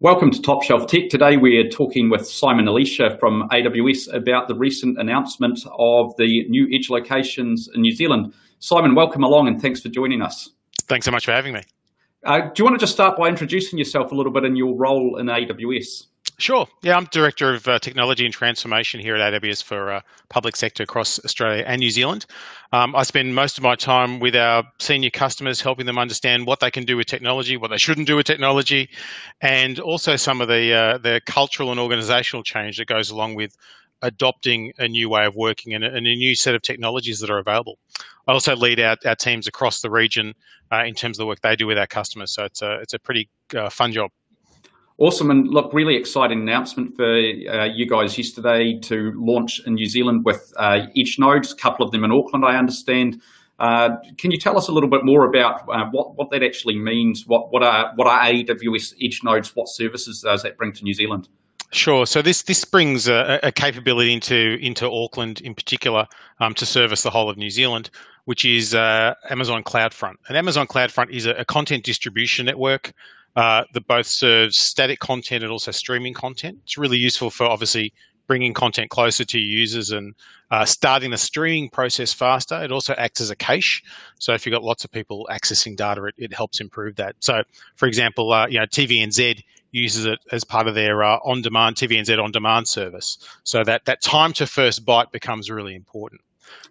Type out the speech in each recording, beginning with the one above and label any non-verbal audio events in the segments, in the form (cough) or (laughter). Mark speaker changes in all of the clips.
Speaker 1: Welcome to Top Shelf Tech. Today we are talking with Simon Elisha from AWS about the recent announcement of the new edge locations in New Zealand. Simon, welcome along and thanks for joining us.
Speaker 2: Thanks so much for having me.
Speaker 1: Uh, do you want to just start by introducing yourself a little bit in your role in AWS?
Speaker 2: Sure. Yeah, I'm Director of uh, Technology and Transformation here at AWS for uh, public sector across Australia and New Zealand. Um, I spend most of my time with our senior customers, helping them understand what they can do with technology, what they shouldn't do with technology, and also some of the uh, the cultural and organisational change that goes along with adopting a new way of working and a, and a, new set of technologies that are available. I also lead our, our teams across the region uh, in terms of the work they do with our customers. So it's a, it's a pretty uh, fun job.
Speaker 1: Awesome, and look, really exciting announcement for uh, you guys yesterday to launch in New Zealand with uh, edge nodes, a couple of them in Auckland, I understand. Uh, can you tell us a little bit more about uh, what, what that actually means? What, what, are, what are AWS edge nodes? What services does that bring to New Zealand?
Speaker 2: Sure. So this this brings a, a capability into into Auckland in particular um, to service the whole of New Zealand, which is uh, Amazon CloudFront. And Amazon CloudFront is a, a content distribution network uh, that both serves static content and also streaming content. It's really useful for obviously bringing content closer to users and uh, starting the streaming process faster. It also acts as a cache. So if you've got lots of people accessing data, it, it helps improve that. So, for example, uh, you know, TVNZ uses it as part of their uh, on-demand TVNZ on-demand service. So that that time to first byte becomes really important.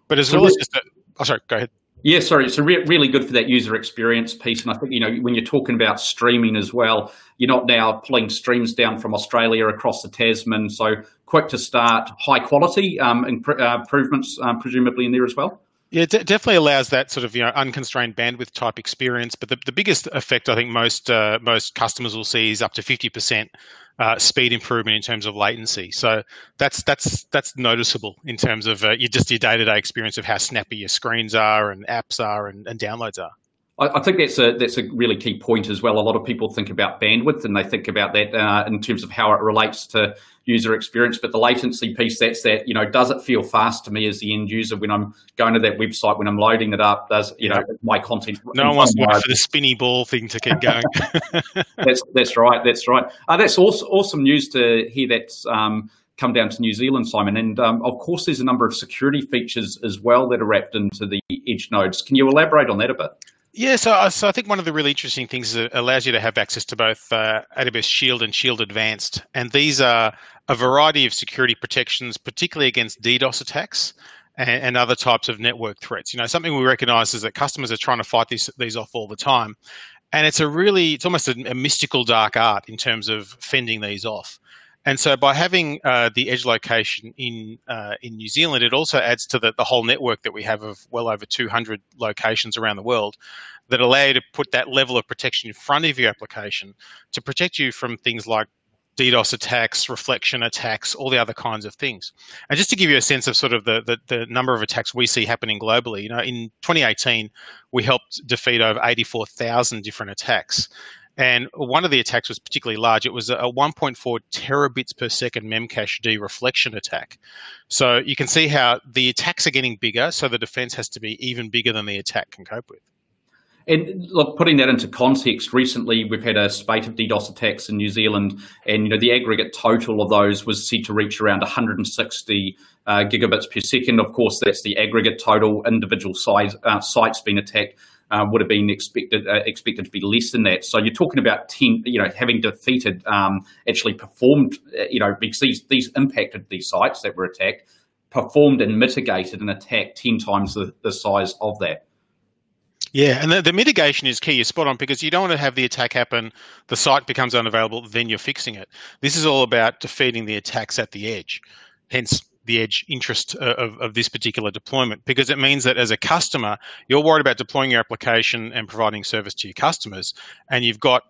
Speaker 2: But as so well as just, a, oh, sorry, go ahead.
Speaker 1: Yeah, sorry, it's re- really good for that user experience piece. And I think, you know, when you're talking about streaming as well, you're not now pulling streams down from Australia across the Tasman. So quick to start, high quality um, uh, improvements, um, presumably in there as well.
Speaker 2: Yeah, it definitely allows that sort of you know unconstrained bandwidth type experience. But the, the biggest effect I think most uh, most customers will see is up to fifty percent uh, speed improvement in terms of latency. So that's that's that's noticeable in terms of uh, your, just your day to day experience of how snappy your screens are and apps are and, and downloads are.
Speaker 1: I think that's a that's a really key point as well. A lot of people think about bandwidth and they think about that uh, in terms of how it relates to user experience, but the latency piece that's that you know does it feel fast to me as the end user when I'm going to that website when I'm loading it up? Does you know my content?
Speaker 2: No one wants to wait for the spinny ball thing to keep going. (laughs) (laughs)
Speaker 1: that's that's right. That's right. Uh, that's also awesome news to hear that's Um, come down to New Zealand, Simon. And um, of course, there's a number of security features as well that are wrapped into the edge nodes. Can you elaborate on that a bit?
Speaker 2: Yeah, so, uh, so I think one of the really interesting things is it allows you to have access to both uh, AWS Shield and Shield Advanced, and these are a variety of security protections, particularly against DDoS attacks and, and other types of network threats. You know, something we recognise is that customers are trying to fight these these off all the time, and it's a really it's almost a, a mystical dark art in terms of fending these off. And so by having uh, the edge location in uh, in New Zealand, it also adds to the, the whole network that we have of well over 200 locations around the world that allow you to put that level of protection in front of your application to protect you from things like DDoS attacks, reflection attacks, all the other kinds of things. And just to give you a sense of sort of the, the, the, number of attacks we see happening globally, you know, in 2018, we helped defeat over 84,000 different attacks. And one of the attacks was particularly large. It was a 1.4 terabits per second memcached reflection attack. So you can see how the attacks are getting bigger, so the defense has to be even bigger than the attack can cope with.
Speaker 1: And look, putting that into context, recently we've had a spate of DDoS attacks in New Zealand, and you know the aggregate total of those was said to reach around 160 uh, gigabits per second. Of course, that's the aggregate total. Individual size, uh, sites being attacked uh, would have been expected uh, expected to be less than that. So you're talking about ten, you know, having defeated, um, actually performed, uh, you know, because these these impacted these sites that were attacked, performed and mitigated an attack ten times the, the size of that.
Speaker 2: Yeah, and the, the, mitigation is key. You're spot on because you don't want to have the attack happen, the site becomes unavailable, then you're fixing it. This is all about defeating the attacks at the edge. Hence, the edge interest uh, of, of this particular deployment because it means that as a customer, you're worried about deploying your application and providing service to your customers, and you've got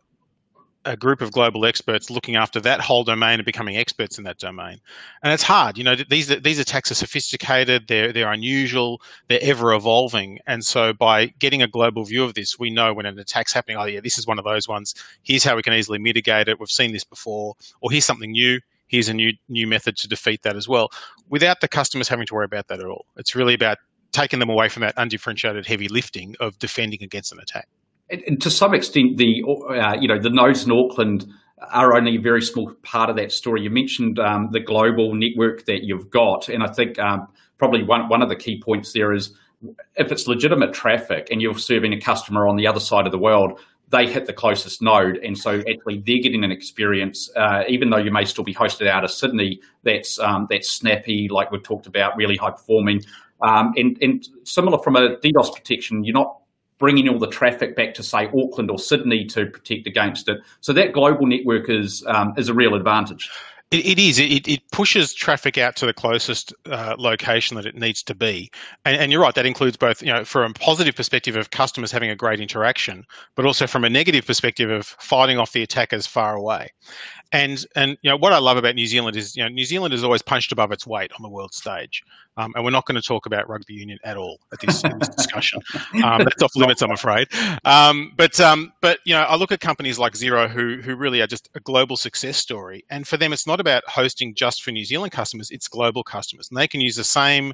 Speaker 2: a group of global experts looking after that whole domain and becoming experts in that domain. And it's hard. You know, these these attacks are sophisticated, they're they're unusual, they're ever evolving. And so by getting a global view of this, we know when an attack's happening, oh yeah, this is one of those ones. Here's how we can easily mitigate it. We've seen this before, or here's something new here's a new new method to defeat that as well, without the customers having to worry about that at all. It's really about taking them away from that undifferentiated heavy lifting of defending against an attack.
Speaker 1: And, to some extent, the uh, you know the nodes in Auckland are only a very small part of that story. You mentioned um, the global network that you've got, and I think um, probably one, one of the key points there is if it's legitimate traffic and you're serving a customer on the other side of the world, they hit the closest node, and so actually they're getting an experience, uh, even though you may still be hosted out of Sydney. That's um, that's snappy, like we talked about, really high performing, um, and and similar from a DDoS protection. You're not bringing all the traffic back to say Auckland or Sydney to protect against it. So that global network is um, is a real advantage.
Speaker 2: It, it is. It, it pushes traffic out to the closest uh, location that it needs to be, and, and, you're right. That includes both, you know, from a positive perspective of customers having a great interaction, but also from a negative perspective of fighting off the attackers far away. And and you know what I love about New Zealand is you know New Zealand has always punched above its weight on the world stage, um, and we're not going to talk about rugby union at all at this, this discussion. Um, that's off limits, I'm afraid. Um, but um, but you know I look at companies like Xero who who really are just a global success story, and for them it's not about hosting just for New Zealand customers; it's global customers, and they can use the same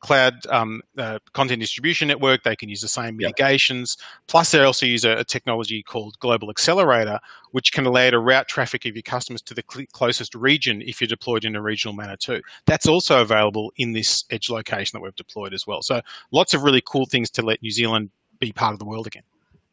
Speaker 2: cloud um, uh, content distribution network. They can use the same mitigations. Yep. Plus, they also use a, a, technology called Global Accelerator, which can allow you to route traffic of your customers to the cl- closest region if you're deployed in a regional manner too. That's also available in this edge location that we've deployed as well. So, lots of really cool things to let New Zealand be part of the world again.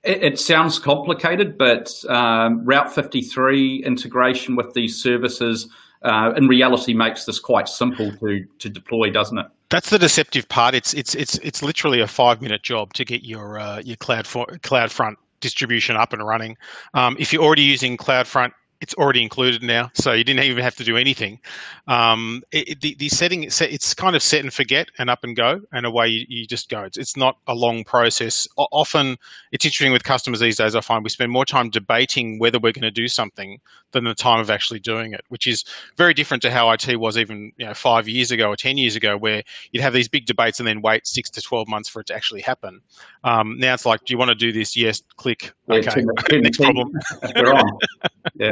Speaker 1: It, it sounds complicated, but um, Route 53 integration with these services uh, in reality makes this quite simple to to deploy, doesn't it?
Speaker 2: That's the deceptive part. It's it's it's it's literally a five minute job to get your uh, your cloud for, CloudFront distribution up and running. Um, if you're already using CloudFront it's already included now, so you didn't even have to do anything. Um, it, the, the setting it's kind of set and forget and up and go, and away you, you just go. It's, it's, not a long process. O- often, it's interesting with customers these days. I find we spend more time debating whether we're going to do something than the time of actually doing it, which is very different to how IT was even you know five years ago or ten years ago, where you'd have these big debates and then wait six to twelve months for it to actually happen. Um, now it's like, do you want to do this? Yes, click. Okay, (laughs) next problem. (laughs) (laughs)
Speaker 1: Yeah.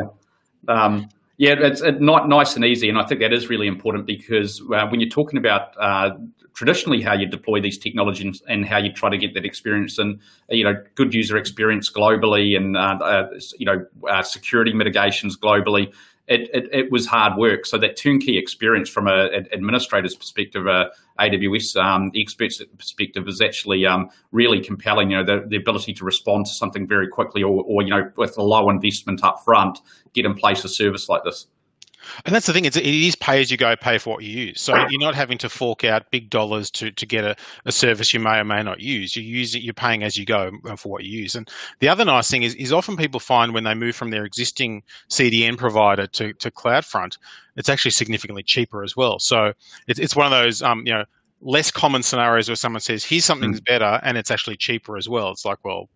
Speaker 1: Um, yeah, it's not nice and easy, and I think that is really important because uh, when you're talking about uh, traditionally how you deploy these technologies and how you try to get that experience and you know good user experience globally and uh, uh you know uh, security mitigations globally, it, it, it, was hard work. So that turnkey experience from an administrator's perspective, a AWS um, expert's perspective, is actually um, really compelling. You know, the, the ability to respond to something very quickly, or, or you know, with a low investment up front, get in place a service like this.
Speaker 2: And that's the thing; it's, it is pay as you go, pay for what you use. So you're not having to fork out big dollars to, to get a, a service you may or may not use. You use it, you're paying as you go uh, for what you use. And the other nice thing is, is often people find when they move from their existing CDN provider to, to CloudFront, it's actually significantly cheaper as well. So it's, it's one of those, um, you know, less common scenarios where someone says, "Here's something's mm. better," and it's actually cheaper as well. It's like, well,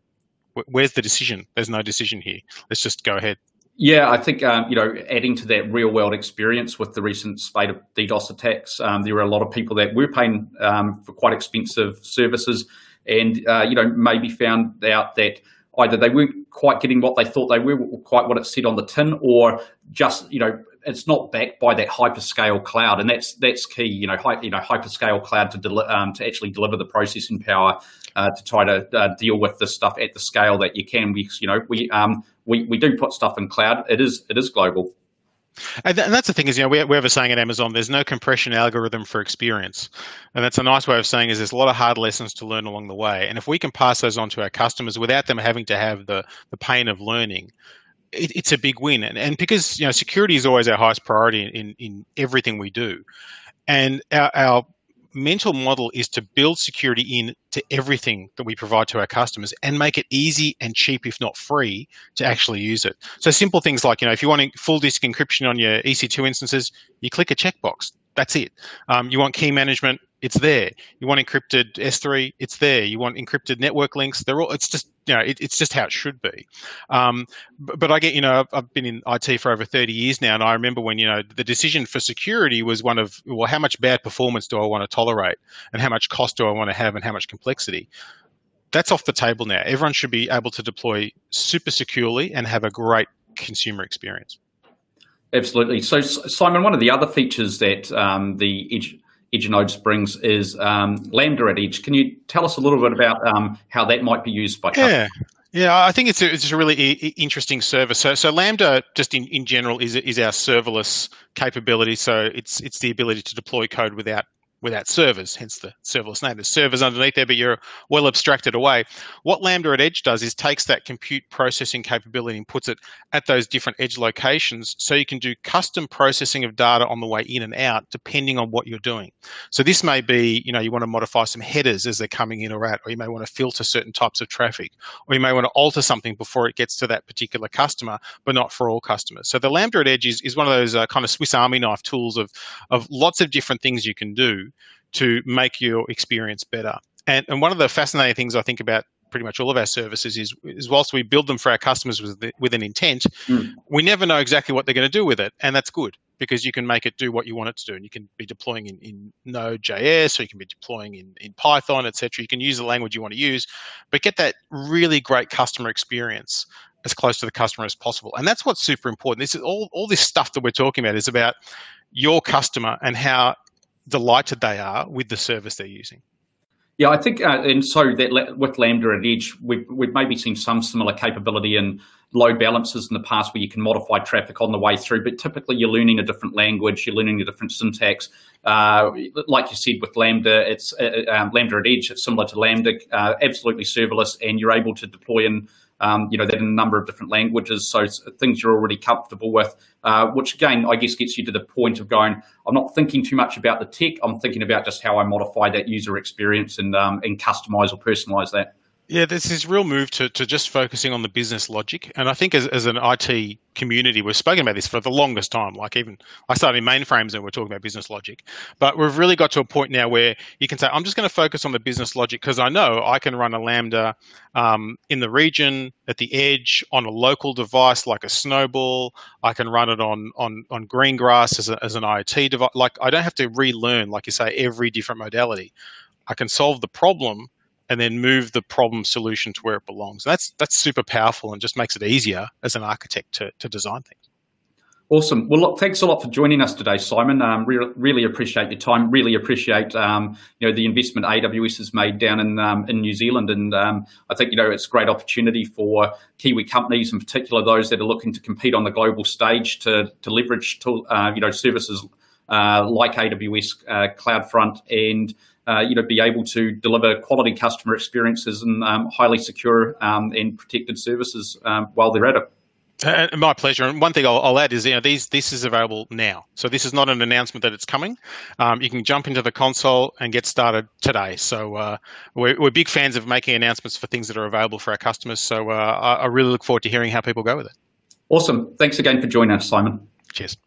Speaker 2: where's the decision? There's no decision here. Let's just go ahead.
Speaker 1: Yeah, I think um, you know, adding to that real world experience with the recent spate of DDoS attacks, um, there were a lot of people that were paying um, for quite expensive services, and uh, you know, maybe found out that either they weren't quite getting what they thought they were, quite what it said on the tin, or just you know, it's not backed by that hyperscale cloud, and that's that's key. You know, hy, you know, hyperscale cloud to deli- um, to actually deliver the processing power uh, to try to uh, deal with this stuff at the scale that you can. We, you know, we um, we, we do put stuff in cloud. It is it is global.
Speaker 2: And, that's the thing is, you know, we, we have a saying at Amazon, there's no compression algorithm for experience. And that's a nice way of saying is there's a lot of hard lessons to learn along the way. And if we can pass those on to our customers without them having to have the, the pain of learning, it, it's a big win. And, and because, you know, security is always our highest priority in, in everything we do. And our, our mental model is to build security into everything that we provide to our customers and make it easy and cheap, if not free, to actually use it. So simple things like, you know, if you want full disk encryption on your EC2 instances, you click a checkbox. That's it. Um, you want key management, it's there. You want encrypted S3, it's there. You want encrypted network links, they're all. It's just you know, it, it's just how it should be. Um, but, but, I get, you know, I've, I've, been in IT for over 30 years now, and I remember when, you know, the decision for security was one of, well, how much bad performance do I want to tolerate, and how much cost do I want to have, and how much complexity. That's off the table now. Everyone should be able to deploy super securely and have a great consumer experience.
Speaker 1: Absolutely. So, Simon, one of the other features that um, the Edge, EdgeNodes Springs is um, Lambda at Edge. Can you tell us a little bit about um, how that might be used by
Speaker 2: customers? Yeah. Yeah, I think it's a, it's a really I- interesting service. So, so Lambda, just in, in general, is is our serverless capability. So it's it's the ability to deploy code without without servers, hence the serverless name. There's servers underneath there, but you're well abstracted away. What Lambda at Edge does is takes that compute processing capability and puts it at those different edge locations so you can do custom processing of data on the way in and out depending on what you're doing. So this may be, you know, you want to modify some headers as they're coming in or out, or you may want to filter certain types of traffic, or you may want to alter something before it gets to that particular customer, but not for all customers. So the Lambda at Edge is, is one of those uh, kind of Swiss Army knife tools of, of lots of different things you can do to make your experience better. And, and one of the fascinating things I think about pretty much all of our services is, is whilst we build them for our customers with, the, with an intent, mm. we never know exactly what they're going to do with it. And that's good because you can make it do what you want it to do. And you can be deploying in, in Node.js or you can be deploying in, in Python, etc. You can use the language you want to use, but get that really great customer experience as close to the customer as possible. And that's what's super important. This is all, all this stuff that we're talking about is about your customer and how delighted they are with the service they're using.
Speaker 1: Yeah, I think, uh, and so that with Lambda at Edge, we've, we've maybe seen some similar capability in load balancers in the past where you can modify traffic on the way through, but typically you're learning a different language, you're learning a different syntax. Uh, like you said with Lambda, it's uh, uh um, Lambda at Edge, it's similar to Lambda, uh, absolutely serverless, and you're able to deploy in um, you know, that in a number of different languages. So things you're already comfortable with, uh, which again, I guess gets you to the point of going, I'm not thinking too much about the tech. I'm thinking about just how I modify that user experience and, um, and customize or personalize that.
Speaker 2: Yeah, there's this real move to, to just focusing on the business logic. And I think as, as an IT community, we've spoken about this for the longest time. Like even I started in mainframes and we're talking about business logic. But we've really got to a point now where you can say, I'm just going to focus on the business logic because I know I can run a Lambda um, in the region, at the edge, on a local device like a Snowball. I can run it on on, on Greengrass as, a, as an IoT device. Like I don't have to relearn, like you say, every different modality. I can solve the problem and then move the problem solution to where it belongs. And that's that's super powerful and just makes it easier as an architect to, to design things.
Speaker 1: Awesome. Well, look, thanks a lot for joining us today, Simon. Um, re- really appreciate your time. Really appreciate um, you know the investment AWS has made down in um, in New Zealand, and um, I think you know it's a great opportunity for Kiwi companies, in particular those that are looking to compete on the global stage, to to leverage to, uh, you know services uh, like AWS uh, CloudFront and uh, you know, be able to deliver quality customer experiences and um, highly secure um, and protected services um, while they're at it.
Speaker 2: Uh, my pleasure. And one thing I'll, I'll, add is, you know, these this is available now. So this is not an announcement that it's coming. Um, you can jump into the console and get started today. So uh, we're, we're, big fans of making announcements for things that are available for our customers. So uh, I, I really look forward to hearing how people go with it.
Speaker 1: Awesome. Thanks again for joining us, Simon.
Speaker 2: Cheers.